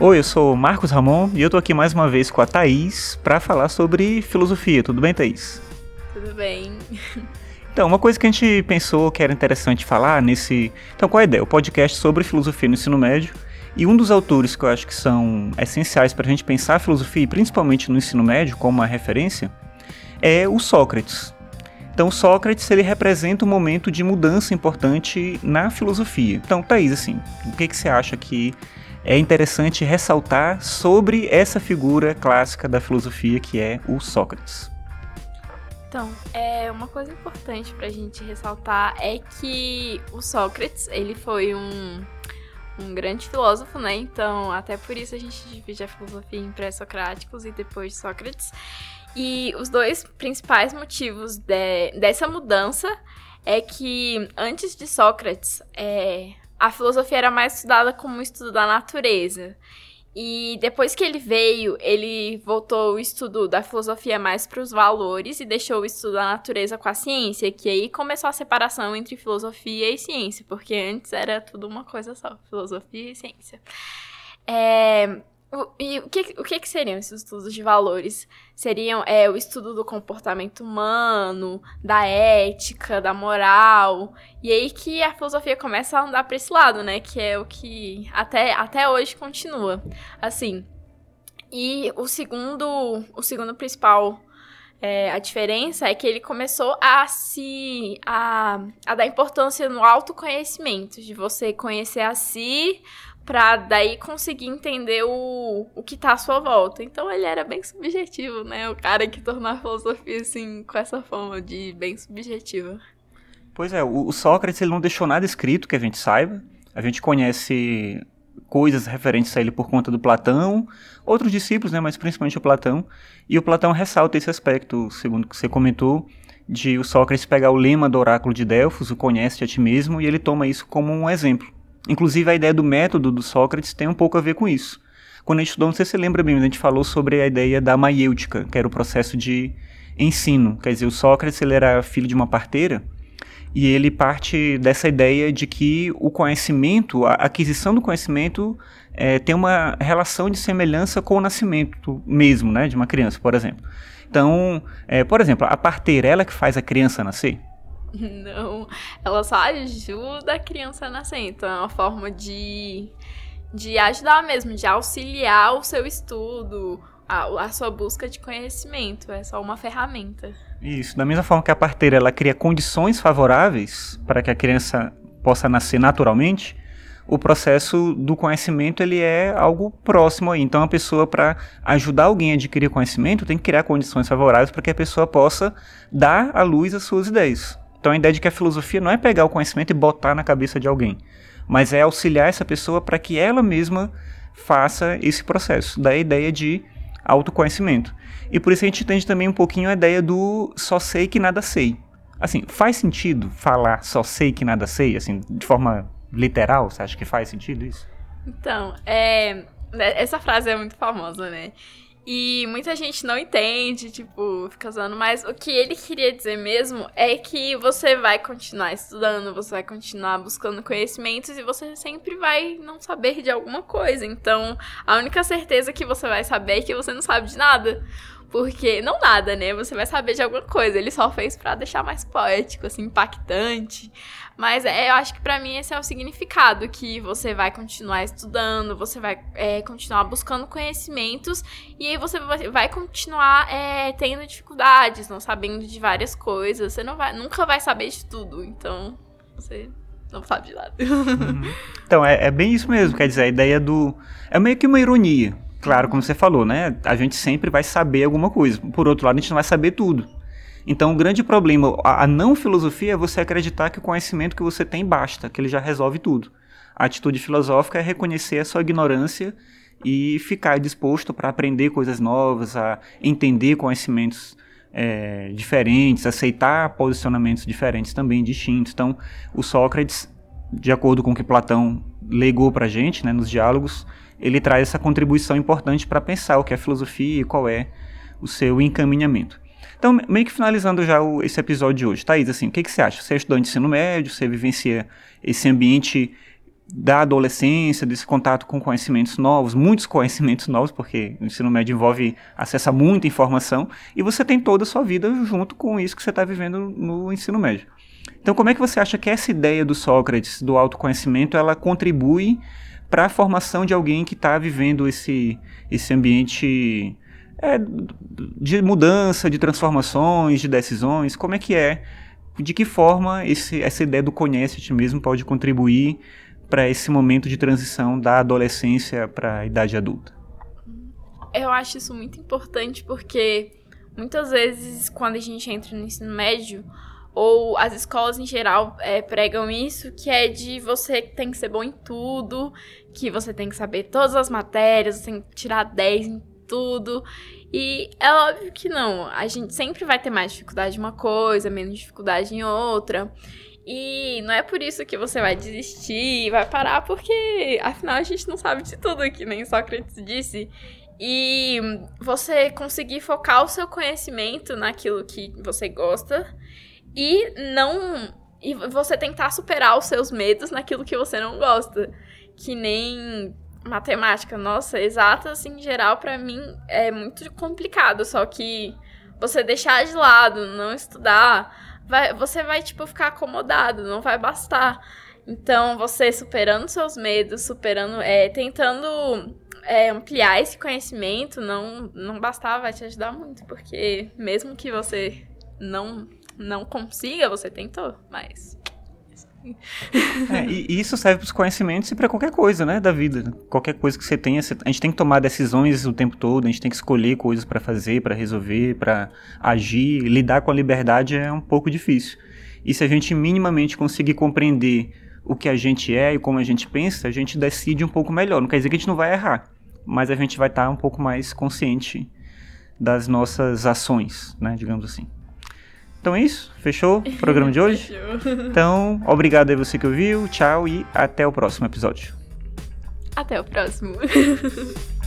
Oi, eu sou Marcos Ramon e eu tô aqui mais uma vez com a Thaís para falar sobre filosofia. Tudo bem, Thaís? Tudo bem. Então, uma coisa que a gente pensou que era interessante falar nesse. Então, qual é a ideia? O podcast sobre filosofia no ensino médio. E um dos autores que eu acho que são essenciais para a gente pensar a filosofia, principalmente no ensino médio, como uma referência, é o Sócrates. Então, Sócrates ele representa um momento de mudança importante na filosofia. Então, Thaís, assim, o que, que você acha que é interessante ressaltar sobre essa figura clássica da filosofia que é o Sócrates? Então, é uma coisa importante para a gente ressaltar é que o Sócrates ele foi um, um grande filósofo, né? Então, até por isso a gente divide a filosofia em pré-socráticos e depois de Sócrates. E os dois principais motivos de, dessa mudança é que antes de Sócrates, é, a filosofia era mais estudada como um estudo da natureza. E depois que ele veio, ele voltou o estudo da filosofia mais para os valores e deixou o estudo da natureza com a ciência, que aí começou a separação entre filosofia e ciência, porque antes era tudo uma coisa só, filosofia e ciência. É, e o que, o que, que seriam esses estudos de valores? Seriam é, o estudo do comportamento humano, da ética, da moral. E aí que a filosofia começa a andar para esse lado, né? Que é o que até, até hoje continua. Assim. E o segundo, o segundo principal é, a diferença é que ele começou a se a, a dar importância no autoconhecimento, de você conhecer a si, pra daí conseguir entender o, o que tá à sua volta. Então ele era bem subjetivo, né? O cara que tornou a filosofia assim, com essa forma de bem subjetiva. Pois é, o, Sócrates ele não deixou nada escrito que a gente saiba. A gente conhece coisas referentes a ele por conta do Platão, outros discípulos, né, mas principalmente o Platão. E o Platão ressalta esse aspecto, segundo que você comentou, de o Sócrates pegar o lema do oráculo de Delfos, o conhece a ti mesmo, e ele toma isso como um exemplo. Inclusive, a ideia do método do Sócrates tem um pouco a ver com isso. Quando a gente estudou, não sei se você lembra bem, mas a gente falou sobre a ideia da maiêutica, que era o processo de ensino. Quer dizer, o Sócrates ele era filho de uma parteira e ele parte dessa ideia de que o conhecimento, a aquisição do conhecimento, é, tem uma relação de semelhança com o nascimento mesmo, né, de uma criança, por exemplo. Então, é, por exemplo, a parteira, ela que faz a criança nascer? Não, ela só ajuda a criança a nascer. Então é uma forma de, de ajudar mesmo, de auxiliar o seu estudo, a, a sua busca de conhecimento. É só uma ferramenta. Isso, da mesma forma que a parteira ela cria condições favoráveis para que a criança possa nascer naturalmente, o processo do conhecimento ele é algo próximo aí. Então a pessoa para ajudar alguém a adquirir conhecimento tem que criar condições favoráveis para que a pessoa possa dar à luz as suas ideias. Então a ideia de que a filosofia não é pegar o conhecimento e botar na cabeça de alguém, mas é auxiliar essa pessoa para que ela mesma faça esse processo. Da ideia de autoconhecimento. E por isso a gente entende também um pouquinho a ideia do só sei que nada sei. Assim, faz sentido falar só sei que nada sei, assim, de forma literal? Você acha que faz sentido isso? Então, é, essa frase é muito famosa, né? E muita gente não entende, tipo, fica usando, mas o que ele queria dizer mesmo é que você vai continuar estudando, você vai continuar buscando conhecimentos e você sempre vai não saber de alguma coisa. Então, a única certeza que você vai saber é que você não sabe de nada. Porque, não nada, né? Você vai saber de alguma coisa. Ele só fez para deixar mais poético, assim, impactante. Mas é, eu acho que para mim esse é o significado, que você vai continuar estudando, você vai é, continuar buscando conhecimentos, e aí você vai continuar é, tendo dificuldades, não sabendo de várias coisas. Você não vai, nunca vai saber de tudo. Então, você não sabe de nada. Uhum. Então, é, é bem isso mesmo. Quer dizer, a ideia do. É meio que uma ironia Claro, como você falou, né? A gente sempre vai saber alguma coisa. Por outro lado, a gente não vai saber tudo. Então, o grande problema, a, não filosofia é você acreditar que o conhecimento que você tem basta, que ele já resolve tudo. A atitude filosófica é reconhecer a sua ignorância e ficar disposto para aprender coisas novas, a entender conhecimentos é, diferentes, aceitar posicionamentos diferentes também, distintos. Então, o Sócrates, de acordo com o que Platão legou para a gente né, nos diálogos, ele traz essa contribuição importante para pensar o que é filosofia e qual é o seu encaminhamento. Então, meio que finalizando já o, esse episódio de hoje, Thaís, assim, o que, que você acha? Você é estudante de ensino médio, você vivencia esse ambiente da adolescência, desse contato com conhecimentos novos, muitos conhecimentos novos, porque o ensino médio envolve acesso a muita informação, e você tem toda a sua vida junto com isso que você está vivendo no ensino médio. Então, como é que você acha que essa ideia do Sócrates, do autoconhecimento, ela contribui para a formação de alguém que está vivendo esse, esse ambiente é, de mudança, de transformações, de decisões? Como é que é? De que forma esse, essa ideia do conhece-te mesmo pode contribuir para esse momento de transição da adolescência para a idade adulta? Eu acho isso muito importante porque muitas vezes quando a gente entra no ensino médio ou as escolas em geral é, pregam isso, que é de você tem que ser bom em tudo, que você tem que saber todas as matérias, você tem que tirar 10 em tudo. E é óbvio que não, a gente sempre vai ter mais dificuldade em uma coisa, menos dificuldade em outra. E não é por isso que você vai desistir, vai parar, porque afinal a gente não sabe de tudo aqui, nem Sócrates disse. E você conseguir focar o seu conhecimento naquilo que você gosta e não. E você tentar superar os seus medos naquilo que você não gosta. Que nem matemática. Nossa, exatas em geral, para mim, é muito complicado. Só que você deixar de lado, não estudar vai, você vai, tipo, ficar acomodado, não vai bastar. Então, você superando seus medos, superando, é, tentando é, ampliar esse conhecimento, não, não bastar, vai te ajudar muito, porque mesmo que você não, não consiga, você tentou, mas é, e isso serve para os conhecimentos e para qualquer coisa, né, da vida. Qualquer coisa que você tenha, a gente tem que tomar decisões o tempo todo, a gente tem que escolher coisas para fazer, para resolver, para agir. Lidar com a liberdade é um pouco difícil. E se a gente minimamente conseguir compreender o que a gente é e como a gente pensa, a gente decide um pouco melhor. Não quer dizer que a gente não vai errar, mas a gente vai estar tá um pouco mais consciente das nossas ações, né, digamos assim. Então é isso, fechou o programa de hoje? então, obrigado a você que ouviu, tchau e até o próximo episódio. Até o próximo.